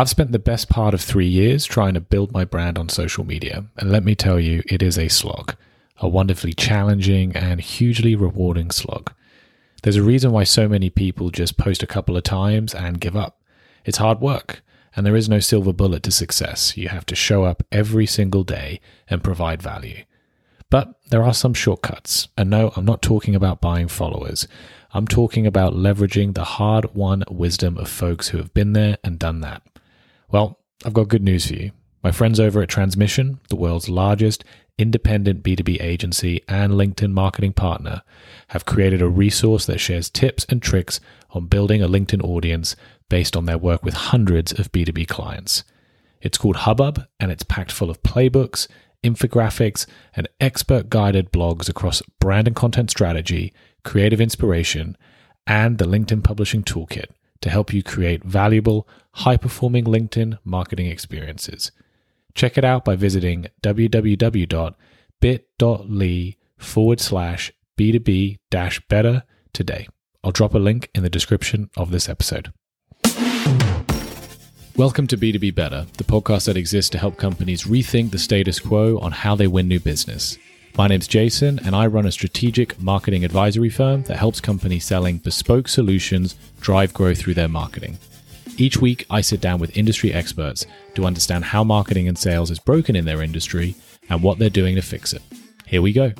I've spent the best part of three years trying to build my brand on social media, and let me tell you, it is a slog, a wonderfully challenging and hugely rewarding slog. There's a reason why so many people just post a couple of times and give up. It's hard work, and there is no silver bullet to success. You have to show up every single day and provide value. But there are some shortcuts. And no, I'm not talking about buying followers. I'm talking about leveraging the hard won wisdom of folks who have been there and done that. Well, I've got good news for you. My friends over at Transmission, the world's largest independent B2B agency and LinkedIn marketing partner, have created a resource that shares tips and tricks on building a LinkedIn audience based on their work with hundreds of B2B clients. It's called Hubbub and it's packed full of playbooks, infographics, and expert guided blogs across brand and content strategy, creative inspiration, and the LinkedIn Publishing Toolkit to help you create valuable, high performing LinkedIn marketing experiences. Check it out by visiting www.bit.ly forward slash B2B dash better today. I'll drop a link in the description of this episode. Welcome to B2B Better, the podcast that exists to help companies rethink the status quo on how they win new business. My name's Jason, and I run a strategic marketing advisory firm that helps companies selling bespoke solutions drive growth through their marketing. Each week, I sit down with industry experts to understand how marketing and sales is broken in their industry and what they're doing to fix it. Here we go.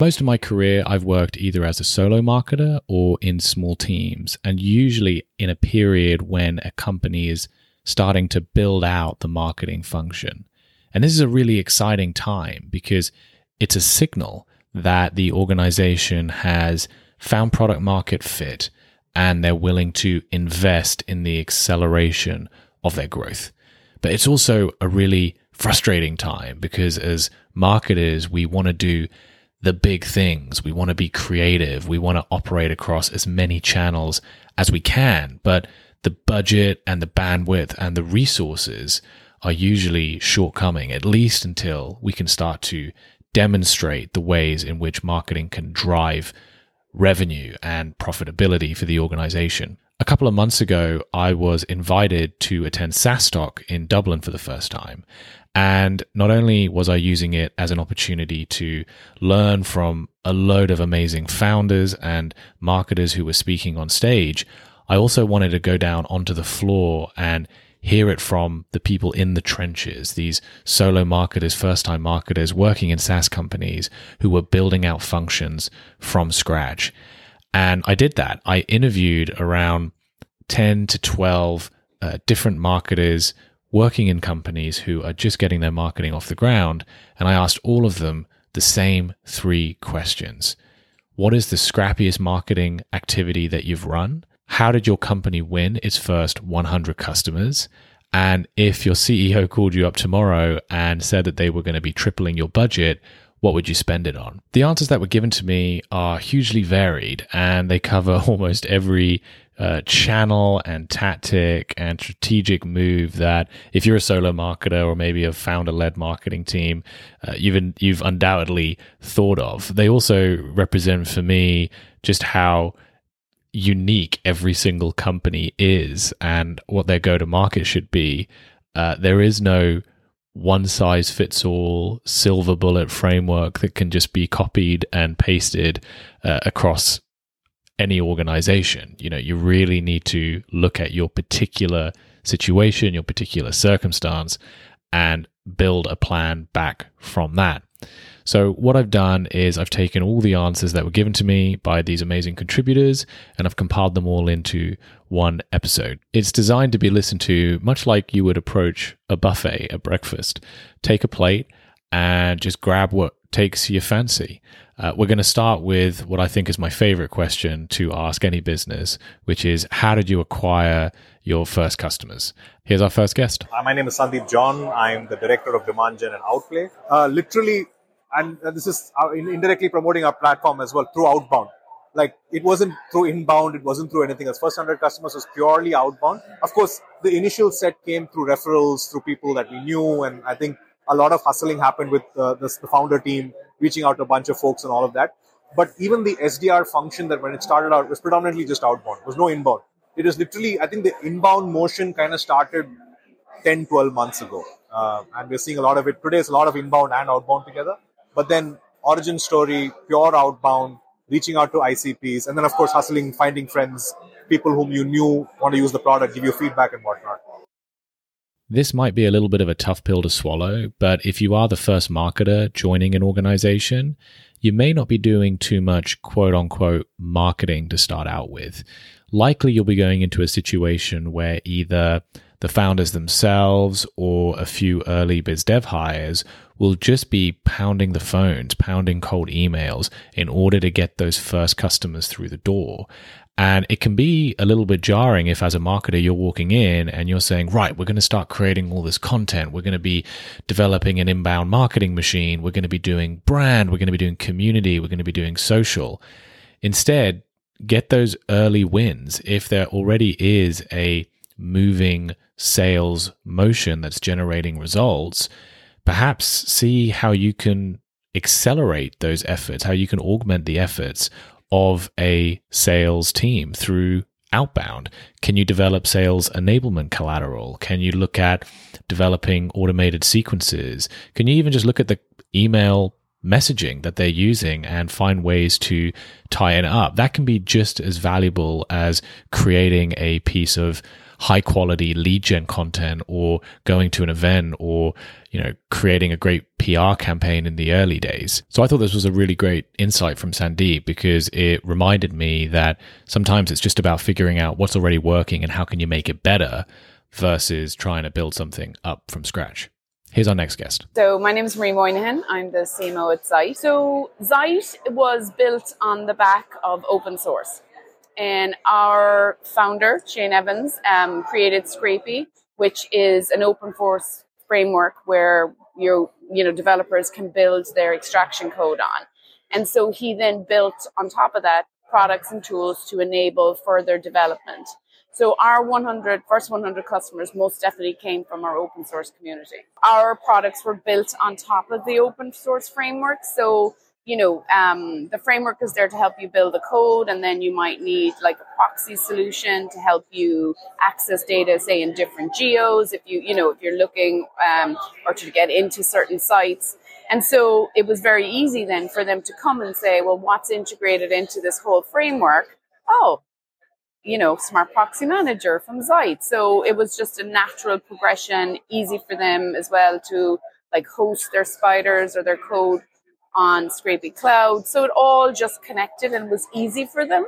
Most of my career, I've worked either as a solo marketer or in small teams, and usually in a period when a company is starting to build out the marketing function. And this is a really exciting time because it's a signal that the organization has found product market fit and they're willing to invest in the acceleration of their growth. But it's also a really frustrating time because as marketers, we want to do the big things. We want to be creative. We want to operate across as many channels as we can. But the budget and the bandwidth and the resources are usually shortcoming, at least until we can start to demonstrate the ways in which marketing can drive revenue and profitability for the organization. A couple of months ago, I was invited to attend SaaStock in Dublin for the first time. And not only was I using it as an opportunity to learn from a load of amazing founders and marketers who were speaking on stage, I also wanted to go down onto the floor and hear it from the people in the trenches, these solo marketers, first time marketers working in SaaS companies who were building out functions from scratch. And I did that. I interviewed around 10 to 12 uh, different marketers working in companies who are just getting their marketing off the ground. And I asked all of them the same three questions What is the scrappiest marketing activity that you've run? How did your company win its first 100 customers? And if your CEO called you up tomorrow and said that they were going to be tripling your budget, what would you spend it on? The answers that were given to me are hugely varied and they cover almost every uh, channel and tactic and strategic move that if you're a solo marketer or maybe a founder led marketing team, uh, you've, you've undoubtedly thought of. They also represent for me just how unique every single company is and what their go to market should be. Uh, there is no one size fits all silver bullet framework that can just be copied and pasted uh, across any organization. You know, you really need to look at your particular situation, your particular circumstance, and build a plan back from that. So, what I've done is I've taken all the answers that were given to me by these amazing contributors and I've compiled them all into one episode. It's designed to be listened to much like you would approach a buffet at breakfast. Take a plate and just grab what takes your fancy. Uh, we're going to start with what I think is my favorite question to ask any business, which is how did you acquire your first customers? Here's our first guest. Uh, my name is Sandeep John. I'm the director of demand gen and Outplay. Uh, literally, and this is uh, indirectly promoting our platform as well through outbound. Like it wasn't through inbound, it wasn't through anything else. First hundred customers was purely outbound. Of course, the initial set came through referrals, through people that we knew, and I think a lot of hustling happened with uh, the founder team reaching out to a bunch of folks and all of that. But even the SDR function that when it started out was predominantly just outbound. There was no inbound. It was literally, I think the inbound motion kind of started 10, 12 months ago. Uh, and we're seeing a lot of it. Today, it's a lot of inbound and outbound together. But then origin story, pure outbound, reaching out to ICPs, and then of course hustling, finding friends, people whom you knew want to use the product, give you feedback and whatnot. This might be a little bit of a tough pill to swallow, but if you are the first marketer joining an organization, you may not be doing too much quote unquote marketing to start out with. Likely you'll be going into a situation where either the founders themselves or a few early biz dev hires will just be pounding the phones, pounding cold emails in order to get those first customers through the door. And it can be a little bit jarring if, as a marketer, you're walking in and you're saying, right, we're going to start creating all this content. We're going to be developing an inbound marketing machine. We're going to be doing brand. We're going to be doing community. We're going to be doing social. Instead, get those early wins. If there already is a moving sales motion that's generating results, perhaps see how you can accelerate those efforts, how you can augment the efforts of a sales team through outbound? Can you develop sales enablement collateral? Can you look at developing automated sequences? Can you even just look at the email messaging that they're using and find ways to tie it up? That can be just as valuable as creating a piece of high quality lead gen content or going to an event or you know creating a great PR campaign in the early days. So I thought this was a really great insight from Sandeep because it reminded me that sometimes it's just about figuring out what's already working and how can you make it better versus trying to build something up from scratch. Here's our next guest. So my name is Marie Moynihan. I'm the CMO at Zyte. So Zyte was built on the back of open source. And our founder, Shane Evans, um, created Scrapy, which is an open source framework where your you know developers can build their extraction code on. And so he then built on top of that products and tools to enable further development. So our 100 first 100 customers most definitely came from our open source community. Our products were built on top of the open source framework. So you know, um, the framework is there to help you build the code, and then you might need like a proxy solution to help you access data, say in different geos, if you, you know, if you're looking um, or to get into certain sites. And so it was very easy then for them to come and say, well, what's integrated into this whole framework? Oh, you know, Smart Proxy Manager from Zyte. So it was just a natural progression, easy for them as well to like host their spiders or their code on Scrapy Cloud. So it all just connected and was easy for them.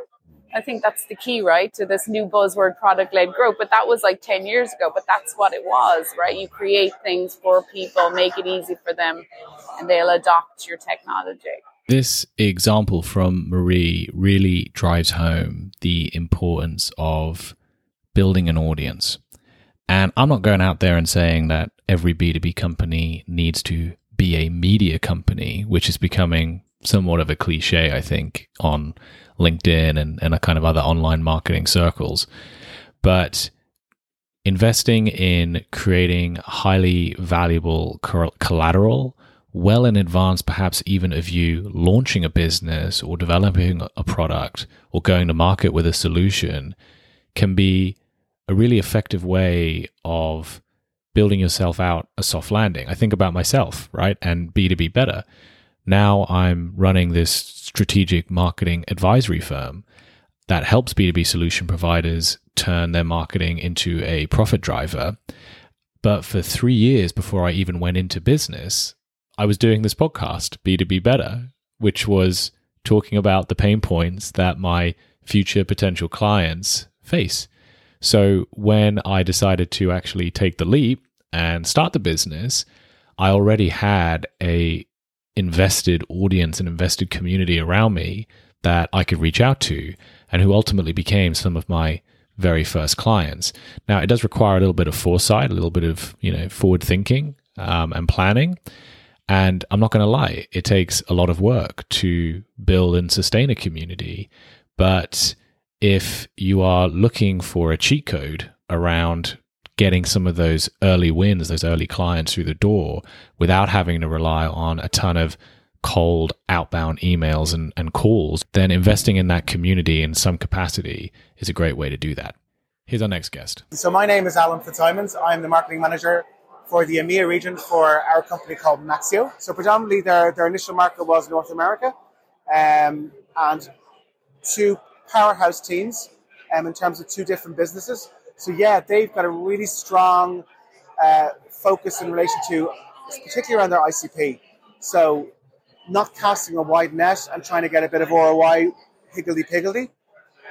I think that's the key, right, to this new buzzword product led growth. But that was like 10 years ago, but that's what it was, right? You create things for people, make it easy for them, and they'll adopt your technology. This example from Marie really drives home the importance of building an audience. And I'm not going out there and saying that every B2B company needs to be a media company, which is becoming somewhat of a cliche, I think, on LinkedIn and, and a kind of other online marketing circles. But investing in creating highly valuable collateral well in advance, perhaps even of you launching a business or developing a product or going to market with a solution, can be a really effective way of building yourself out a soft landing. I think about myself, right? And B2B better. Now I'm running this strategic marketing advisory firm that helps B2B solution providers turn their marketing into a profit driver. But for three years before I even went into business, I was doing this podcast, B2B Better, which was talking about the pain points that my future potential clients face. So when I decided to actually take the leap and start the business, I already had a invested audience and invested community around me that I could reach out to and who ultimately became some of my very first clients. Now, it does require a little bit of foresight, a little bit of, you know, forward thinking um, and planning. And I'm not going to lie, it takes a lot of work to build and sustain a community. But if you are looking for a cheat code around getting some of those early wins, those early clients through the door without having to rely on a ton of cold outbound emails and, and calls, then investing in that community in some capacity is a great way to do that. Here's our next guest. So my name is Alan Fitzsimons. I'm the marketing manager for the EMEA region for our company called Maxio. So predominantly their, their initial market was North America um, and two powerhouse teams um, in terms of two different businesses. So yeah, they've got a really strong uh, focus in relation to, particularly around their ICP. So not casting a wide net and trying to get a bit of ROI higgledy piggledy,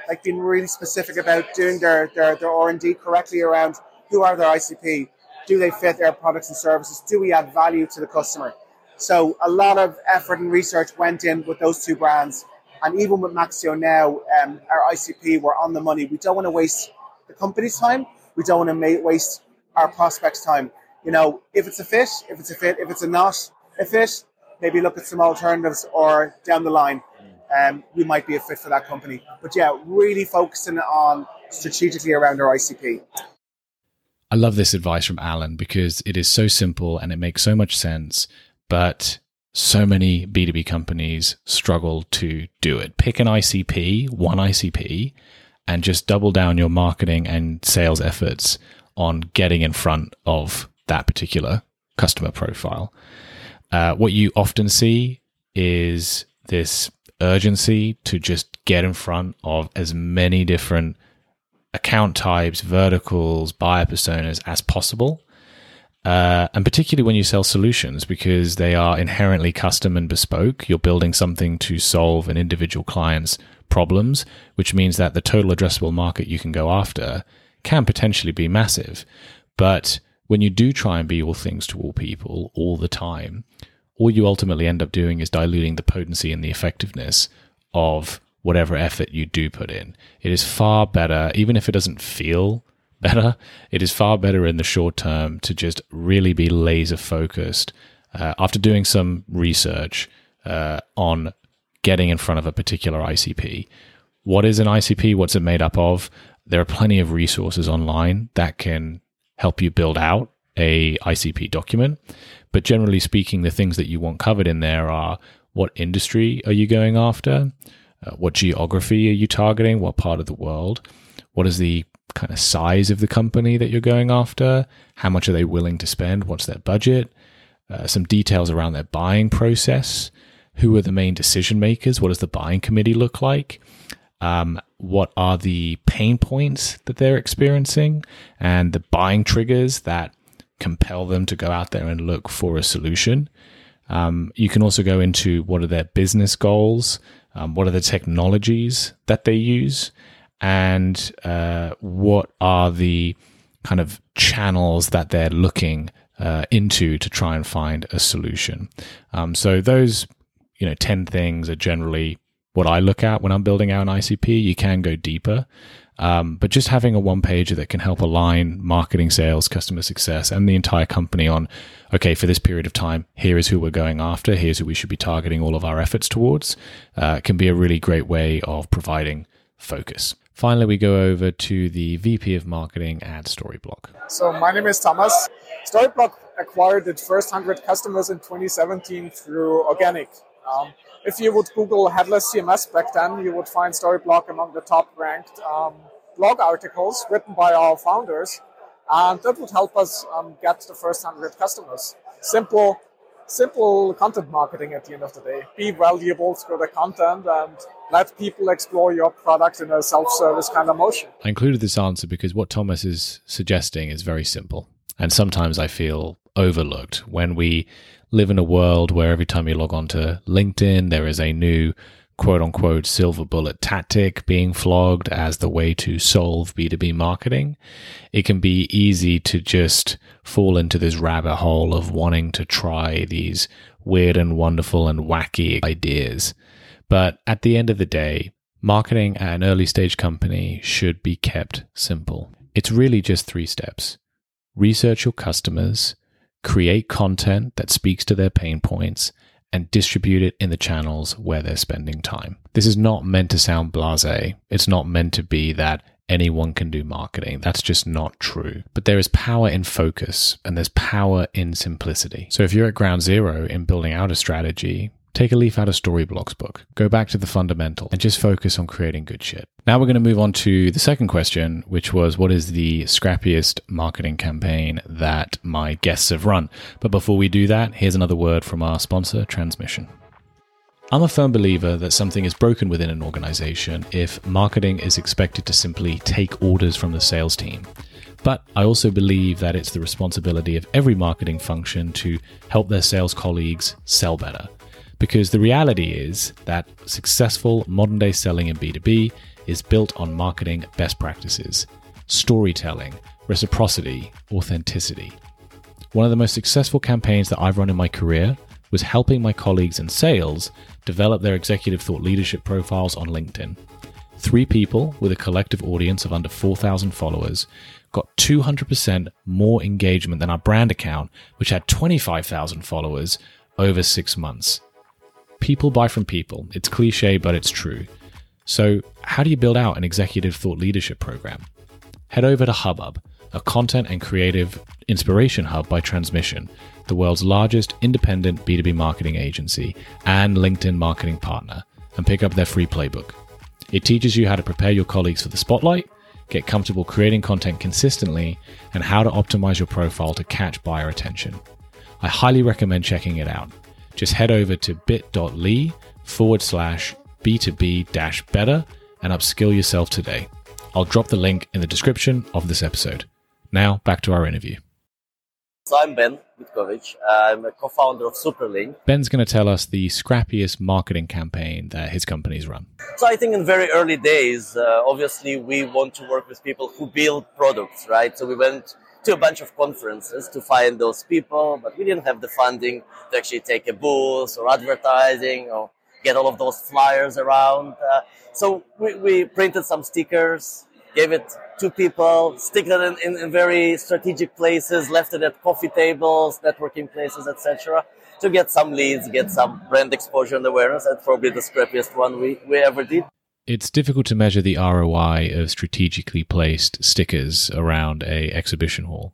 like being really specific about doing their, their, their R&D correctly around who are their ICP, do they fit their products and services, do we add value to the customer. So a lot of effort and research went in with those two brands. And even with Maxio now, um, our ICP, we're on the money. We don't want to waste the company's time. We don't want to ma- waste our prospects' time. You know, if it's a fit, if it's a fit, if it's a not a fit, maybe look at some alternatives or down the line, um, we might be a fit for that company. But yeah, really focusing on strategically around our ICP. I love this advice from Alan because it is so simple and it makes so much sense, but so many B2B companies struggle to do it. Pick an ICP, one ICP, and just double down your marketing and sales efforts on getting in front of that particular customer profile. Uh, what you often see is this urgency to just get in front of as many different account types, verticals, buyer personas as possible. Uh, and particularly when you sell solutions, because they are inherently custom and bespoke, you're building something to solve an individual client's problems, which means that the total addressable market you can go after can potentially be massive. But when you do try and be all things to all people all the time, all you ultimately end up doing is diluting the potency and the effectiveness of whatever effort you do put in. It is far better, even if it doesn't feel better, it is far better in the short term to just really be laser focused uh, after doing some research uh, on getting in front of a particular ICP. What is an ICP? What's it made up of? There are plenty of resources online that can help you build out a ICP document. But generally speaking, the things that you want covered in there are what industry are you going after? Uh, what geography are you targeting? What part of the world? What is the kind of size of the company that you're going after? How much are they willing to spend? What's their budget? Uh, some details around their buying process. Who are the main decision makers? What does the buying committee look like? Um, what are the pain points that they're experiencing and the buying triggers that compel them to go out there and look for a solution. Um, you can also go into what are their business goals, um, what are the technologies that they use, and uh, what are the kind of channels that they're looking uh, into to try and find a solution. Um, so those, you know, ten things are generally what I look at when I'm building out an ICP. You can go deeper. Um, but just having a one pager that can help align marketing, sales, customer success, and the entire company on, okay, for this period of time, here is who we're going after, here's who we should be targeting all of our efforts towards, uh, can be a really great way of providing focus. Finally, we go over to the VP of Marketing at Storyblok. So, my name is Thomas. Storyblok acquired its first 100 customers in 2017 through organic. Um, if you would Google headless CMS back then, you would find Storyblok among the top ranked um, blog articles written by our founders. And that would help us um, get the first 100 customers. Simple, simple content marketing at the end of the day. Be valuable through the content and let people explore your product in a self-service kind of motion. I included this answer because what Thomas is suggesting is very simple. And sometimes I feel overlooked when we live in a world where every time you log on to LinkedIn, there is a new quote unquote silver bullet tactic being flogged as the way to solve B2B marketing. It can be easy to just fall into this rabbit hole of wanting to try these weird and wonderful and wacky ideas. But at the end of the day, marketing at an early stage company should be kept simple. It's really just three steps research your customers, create content that speaks to their pain points, and distribute it in the channels where they're spending time. This is not meant to sound blase. It's not meant to be that anyone can do marketing. That's just not true. But there is power in focus and there's power in simplicity. So if you're at ground zero in building out a strategy, Take a leaf out of Storyblok's book, go back to the fundamental, and just focus on creating good shit. Now we're going to move on to the second question, which was what is the scrappiest marketing campaign that my guests have run? But before we do that, here's another word from our sponsor, Transmission. I'm a firm believer that something is broken within an organization if marketing is expected to simply take orders from the sales team. But I also believe that it's the responsibility of every marketing function to help their sales colleagues sell better. Because the reality is that successful modern day selling in B2B is built on marketing best practices, storytelling, reciprocity, authenticity. One of the most successful campaigns that I've run in my career was helping my colleagues in sales develop their executive thought leadership profiles on LinkedIn. Three people with a collective audience of under 4,000 followers got 200% more engagement than our brand account, which had 25,000 followers over six months. People buy from people. It's cliche, but it's true. So, how do you build out an executive thought leadership program? Head over to Hubbub, a content and creative inspiration hub by Transmission, the world's largest independent B2B marketing agency and LinkedIn marketing partner, and pick up their free playbook. It teaches you how to prepare your colleagues for the spotlight, get comfortable creating content consistently, and how to optimize your profile to catch buyer attention. I highly recommend checking it out. Just head over to bit.ly forward slash B2B dash better and upskill yourself today. I'll drop the link in the description of this episode. Now, back to our interview. So I'm Ben Witkovich. I'm a co-founder of Superlink. Ben's going to tell us the scrappiest marketing campaign that his company's run. So I think in very early days, uh, obviously we want to work with people who build products, right? So we went to a bunch of conferences to find those people, but we didn't have the funding to actually take a booth or advertising or get all of those flyers around. Uh, so we, we printed some stickers, gave it to people, stick it in, in, in very strategic places, left it at coffee tables, networking places, etc., to get some leads, get some brand exposure and awareness. That's probably the scrappiest one we, we ever did. It's difficult to measure the ROI of strategically placed stickers around a exhibition hall.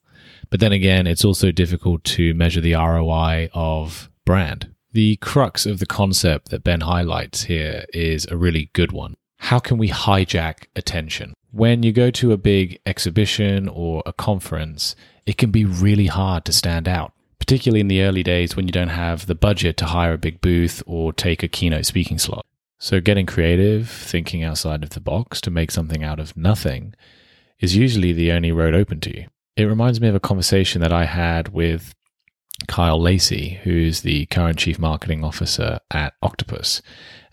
But then again, it's also difficult to measure the ROI of brand. The crux of the concept that Ben highlights here is a really good one. How can we hijack attention? When you go to a big exhibition or a conference, it can be really hard to stand out, particularly in the early days when you don't have the budget to hire a big booth or take a keynote speaking slot. So, getting creative, thinking outside of the box to make something out of nothing is usually the only road open to you. It reminds me of a conversation that I had with Kyle Lacy, who's the current chief marketing officer at Octopus.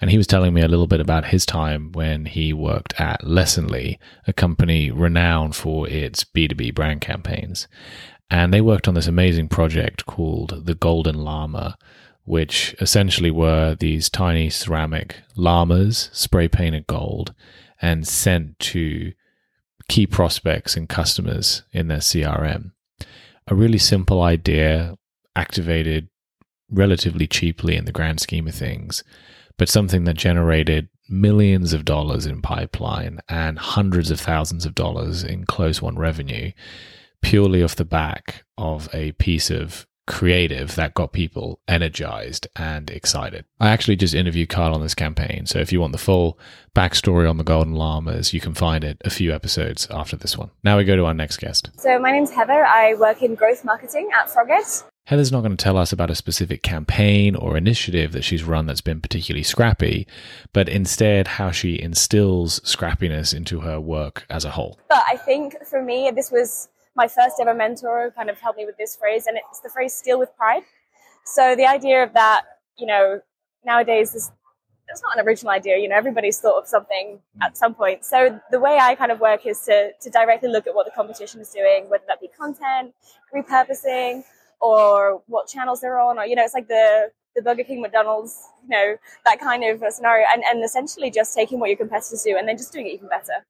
And he was telling me a little bit about his time when he worked at Lessonly, a company renowned for its B2B brand campaigns. And they worked on this amazing project called the Golden Llama, which essentially were these tiny ceramic llamas spray painted gold and sent to key prospects and customers in their CRM. A really simple idea, activated relatively cheaply in the grand scheme of things, but something that generated millions of dollars in pipeline and hundreds of thousands of dollars in close one revenue purely off the back of a piece of creative that got people energized and excited. I actually just interviewed Kyle on this campaign, so if you want the full backstory on the Golden Llamas, you can find it a few episodes after this one. Now we go to our next guest. So my name's Heather. I work in growth marketing at Frogit. Heather's not going to tell us about a specific campaign or initiative that she's run that's been particularly scrappy, but instead how she instills scrappiness into her work as a whole. But I think for me, this was my first ever mentor kind of helped me with this phrase, and it's the phrase steal with pride. So the idea of that, you know, nowadays it's not an original idea, you know, everybody's thought of something at some point. So the way I kind of work is to, to directly look at what the competition is doing, whether that be content, repurposing, or what channels they're on, or you know, it's like the the Burger King, McDonald's, you know, that kind of scenario, and and essentially just taking what your competitors do and then just doing it even better.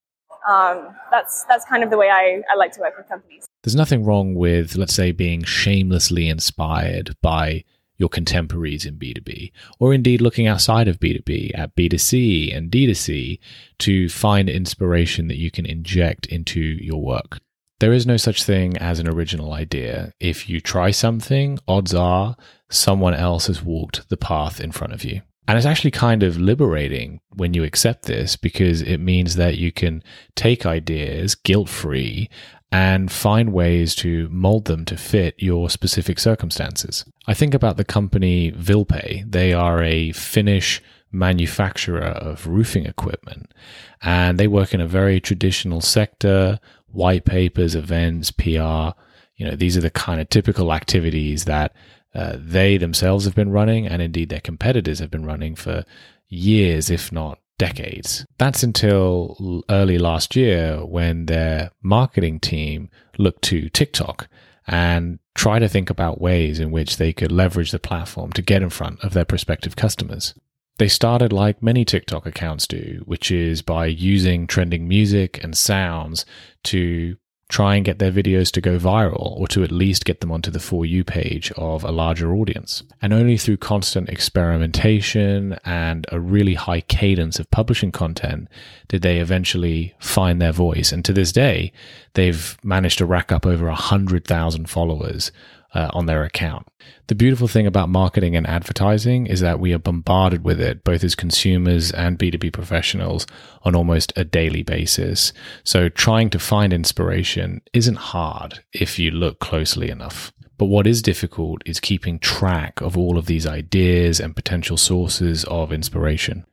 Um, that's that's kind of the way I, I like to work with companies. There's nothing wrong with, let's say, being shamelessly inspired by your contemporaries in B2B, or indeed looking outside of B2B at B2C and D2C to find inspiration that you can inject into your work. There is no such thing as an original idea. If you try something, odds are someone else has walked the path in front of you. And it's actually kind of liberating when you accept this because it means that you can take ideas guilt free and find ways to mold them to fit your specific circumstances. I think about the company Vilpe. They are a Finnish manufacturer of roofing equipment and they work in a very traditional sector, white papers, events, PR. You know, these are the kind of typical activities that uh, they themselves have been running, and indeed their competitors have been running for years, if not decades. That's until early last year when their marketing team looked to TikTok and try to think about ways in which they could leverage the platform to get in front of their prospective customers. They started like many TikTok accounts do, which is by using trending music and sounds to try and get their videos to go viral or to at least get them onto the For You page of a larger audience. And only through constant experimentation and a really high cadence of publishing content did they eventually find their voice. And to this day, they've managed to rack up over 100,000 followers uh, on their account. The beautiful thing about marketing and advertising is that we are bombarded with it, both as consumers and B2B professionals, on almost a daily basis. So trying to find inspiration isn't hard if you look closely enough. But what is difficult is keeping track of all of these ideas and potential sources of inspiration.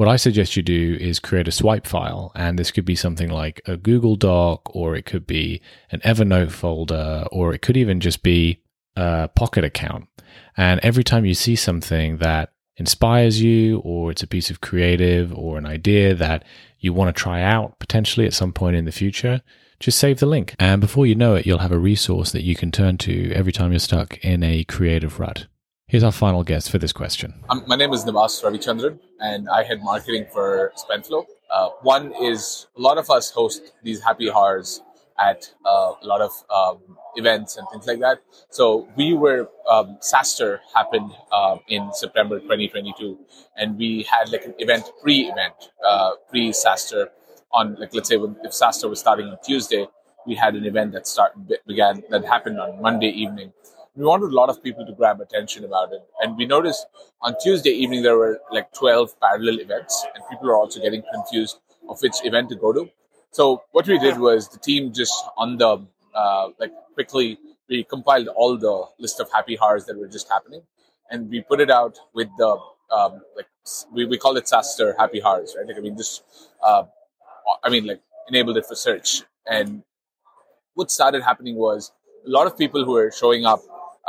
What I suggest you do is create a swipe file, and this could be something like a Google Doc, or it could be an Evernote folder, or it could even just be a Pocket account. And every time you see something that inspires you, or it's a piece of creative or an idea that you want to try out potentially at some point in the future, just save the link. And before you know it, you'll have a resource that you can turn to every time you're stuck in a creative rut. Here's our final guest for this question. Um, my name is Nivas Ravichandran, and I head marketing for Spendflo. Uh, one is a lot of us host these happy hours at uh, a lot of um, events and things like that. So we were um, SaaStr happened uh, in September 2022, and we had like an event pre-event, uh, pre SaaStr on like let's say if SaaStr was starting on Tuesday, we had an event that start began that happened on Monday evening we wanted a lot of people to grab attention about it. And we noticed on Tuesday evening there were like 12 parallel events, and people are also getting confused of which event to go to. So what we did was the team just on the uh, like quickly we compiled all the list of happy hours that were just happening, and we put it out with the um, like we, we call it SaaStr happy hours, right? Like I mean, just uh, I mean like enabled it for search. And what started happening was a lot of people who were showing up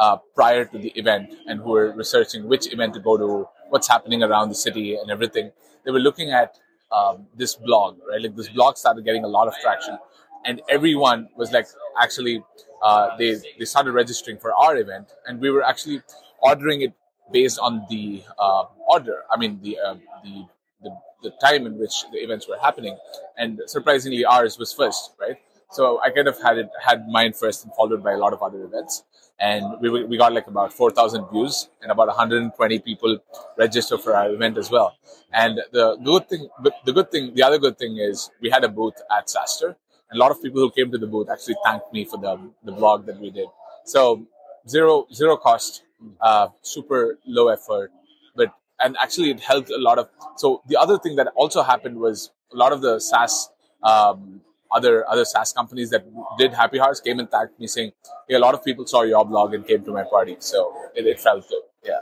uh, prior to the event and who were researching which event to go to, what's happening around the city, and everything. They were looking at um, this blog, right? Like this blog started getting a lot of traction, and everyone was like, actually, uh, they they started registering for our event, and we were actually ordering it based on the uh, order. I mean, the, uh, the the the time in which the events were happening, and surprisingly, ours was first, right? So I kind of had it had mine first and followed by a lot of other events and we, we got like about 4,000 views and about 120 people register for our event as well. And the good thing, the good thing, the other good thing is we had a booth at SaaStr and A lot of people who came to the booth actually thanked me for the, the blog that we did. So zero, zero cost, uh, super low effort, but, and actually it helped a lot of, so the other thing that also happened was a lot of the SaaS, um, other other SaaS companies that did happy hours came and thanked me saying, "Hey, a lot of people saw your blog and came to my party, so it, it felt good." Yeah.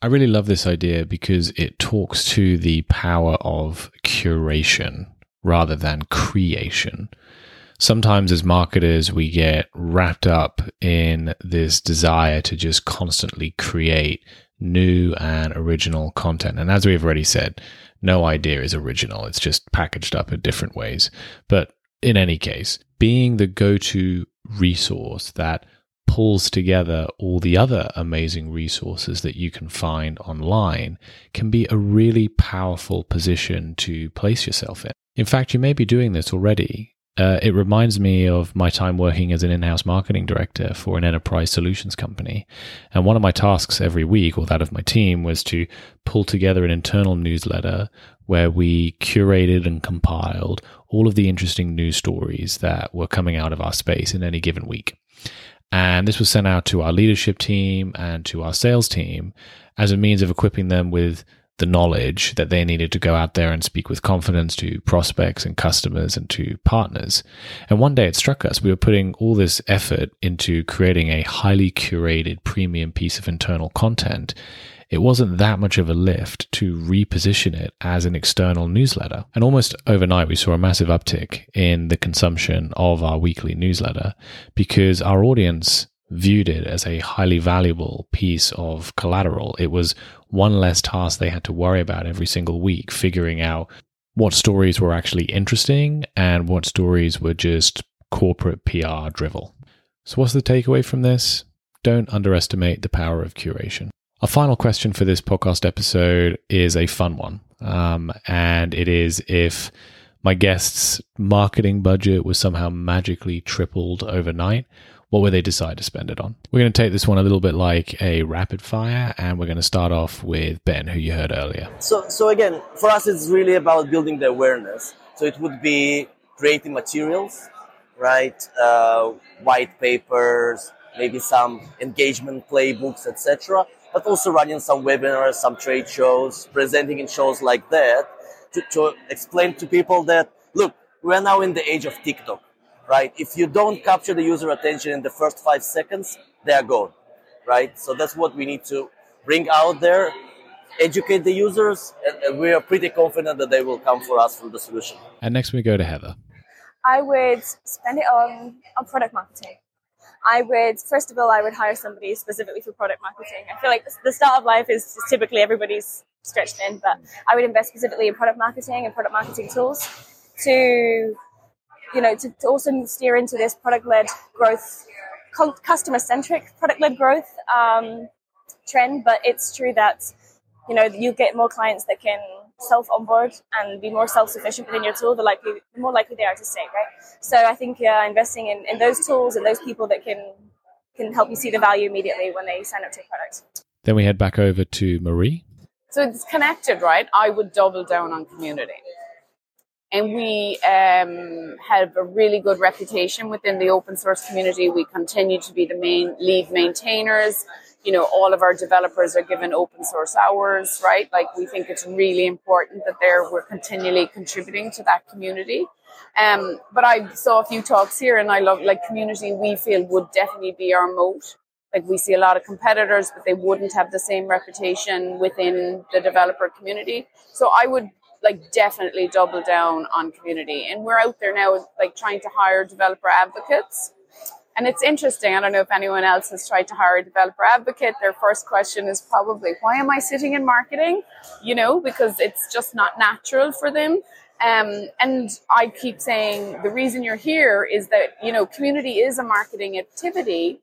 I really love this idea because it talks to the power of curation rather than creation. Sometimes, as marketers, we get wrapped up in this desire to just constantly create new and original content. And as we've already said, no idea is original, it's just packaged up in different ways. But in any case, being the go to resource that pulls together all the other amazing resources that you can find online can be a really powerful position to place yourself in. In fact, you may be doing this already. Uh, it reminds me of my time working as an in house marketing director for an enterprise solutions company. And one of my tasks every week, or that of my team, was to pull together an internal newsletter where we curated and compiled all of the interesting news stories that were coming out of our space in any given week. And this was sent out to our leadership team and to our sales team as a means of equipping them with the knowledge that they needed to go out there and speak with confidence to prospects and customers and to partners. And one day it struck us we were putting all this effort into creating a highly curated premium piece of internal content it wasn't that much of a lift to reposition it as an external newsletter. And almost overnight, we saw a massive uptick in the consumption of our weekly newsletter because our audience viewed it as a highly valuable piece of collateral. It was one less task they had to worry about every single week, figuring out what stories were actually interesting and what stories were just corporate PR drivel. So, what's the takeaway from this? Don't underestimate the power of curation. Our final question for this podcast episode is a fun one. Um, and it is if my guest's marketing budget was somehow magically tripled overnight, what would they decide to spend it on? We're going to take this one a little bit like a rapid fire, and we're going to start off with Ben, who you heard earlier. So, so again, for us, it's really about building the awareness. So it would be creating materials, right? Uh, white papers, maybe some engagement playbooks, etc but also running some webinars, some trade shows, presenting in shows like that to, to explain to people that, look, we're now in the age of TikTok, right? If you don't capture the user attention in the first five seconds, they are gone, right? So that's what we need to bring out there, educate the users, and we are pretty confident that they will come for us for the solution. And next we go to Heather. I would spend it on, on product marketing. I would, first of all, I would hire somebody specifically for product marketing. I feel like the start of life is typically everybody's stretched in, but I would invest specifically in product marketing and product marketing tools to, you know, to, to also steer into this product led growth, customer centric product led growth um, trend. But it's true that, you know, you get more clients that can self onboard and be more self sufficient within your tool, the likely the more likely they are to stay, right? So I think uh, investing in, in those tools and those people that can can help you see the value immediately when they sign up to your product. Then we head back over to Marie. So it's connected, right? I would double down on community. And we um, have a really good reputation within the open source community. We continue to be the main lead maintainers you know, all of our developers are given open source hours, right? Like we think it's really important that they're we're continually contributing to that community. Um, but I saw a few talks here, and I love like community. We feel would definitely be our moat. Like we see a lot of competitors, but they wouldn't have the same reputation within the developer community. So I would like definitely double down on community. And we're out there now, like trying to hire developer advocates and it's interesting. I don't know if anyone else has tried to hire a developer advocate. Their first question is probably, why am I sitting in marketing? You know, because it's just not natural for them. Um, and I keep saying the reason you're here is that, you know, community is a marketing activity.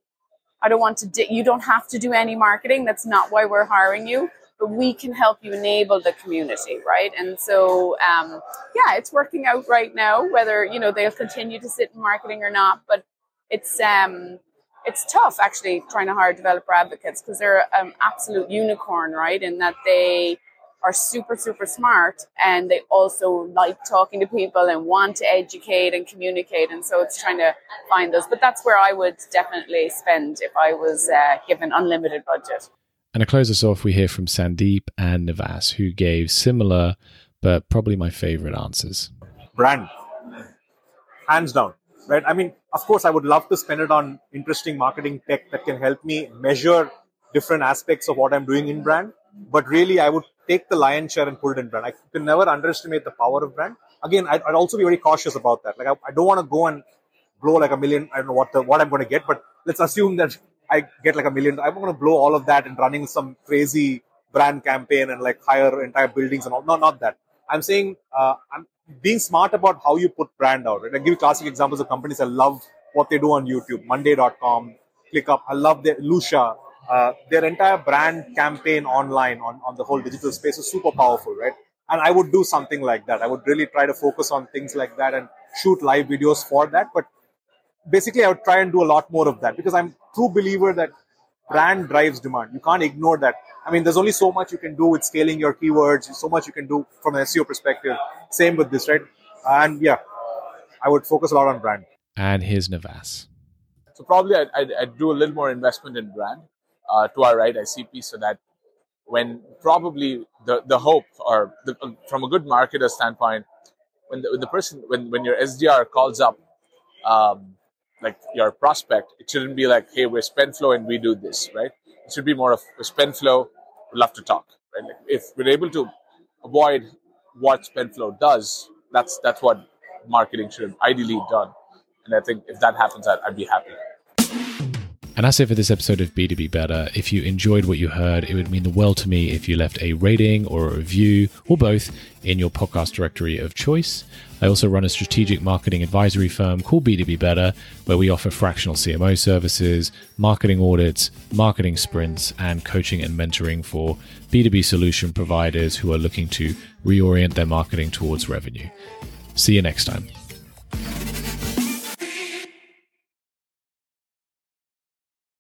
I don't want to, di- you don't have to do any marketing. That's not why we're hiring you, but we can help you enable the community, right? And so, um, yeah, it's working out right now, whether, you know, they'll continue to sit in marketing or not, but it's um, it's tough actually trying to hire developer advocates because they're an absolute unicorn, right? In that they are super super smart and they also like talking to people and want to educate and communicate and so it's trying to find those but that's where i would definitely spend if i was uh, given unlimited budget and to close us off we hear from sandeep and nivas who gave similar but probably my favorite answers brand hands down right? I mean, of course, I would love to spend it on interesting marketing tech that can help me measure different aspects of what I'm doing in brand. But really, I would take the lion's share and put it in brand. I can never underestimate the power of brand. Again, I'd, I'd also be very cautious about that. Like, I, I don't want to go and blow like a million. I don't know what the, what I'm going to get, but let's assume that I get like a million. I'm going to blow all of that and running some crazy brand campaign and like hire entire buildings and all. No, not that. I'm saying uh, I'm being smart about how you put brand out. Right? I give you classic examples of companies I love what they do on YouTube. Monday.com, ClickUp. I love their Lusha. Uh, their entire brand campaign online on, on the whole digital space is super powerful, right? And I would do something like that. I would really try to focus on things like that and shoot live videos for that. But basically, I would try and do a lot more of that because I'm true believer that brand drives demand. You can't ignore that. I mean, there's only so much you can do with scaling your keywords, so much you can do from an SEO perspective. Same with this, right? And yeah, I would focus a lot on brand. And here's Nivas. So probably I'd, I'd, I'd do a little more investment in brand uh, to our right ICP so that when probably the, the hope or the, from a good marketer standpoint, when the, when the person, when, when your SDR calls up, um, like your prospect, it shouldn't be like, hey, we're Spendflo and we do this, right? It should be more of Spendflo, we'd love to talk, right? Like if we're able to avoid what Spendflo does, that's that's what marketing should ideally done. And I think if that happens, I'd, I'd be happy. And that's it for this episode of B2B Better. If you enjoyed what you heard, it would mean the world to me if you left a rating or a review or both in your podcast directory of choice. I also run a strategic marketing advisory firm called B2B Better, where we offer fractional CMO services, marketing audits, marketing sprints, and coaching and mentoring for B2B solution providers who are looking to reorient their marketing towards revenue. See you next time.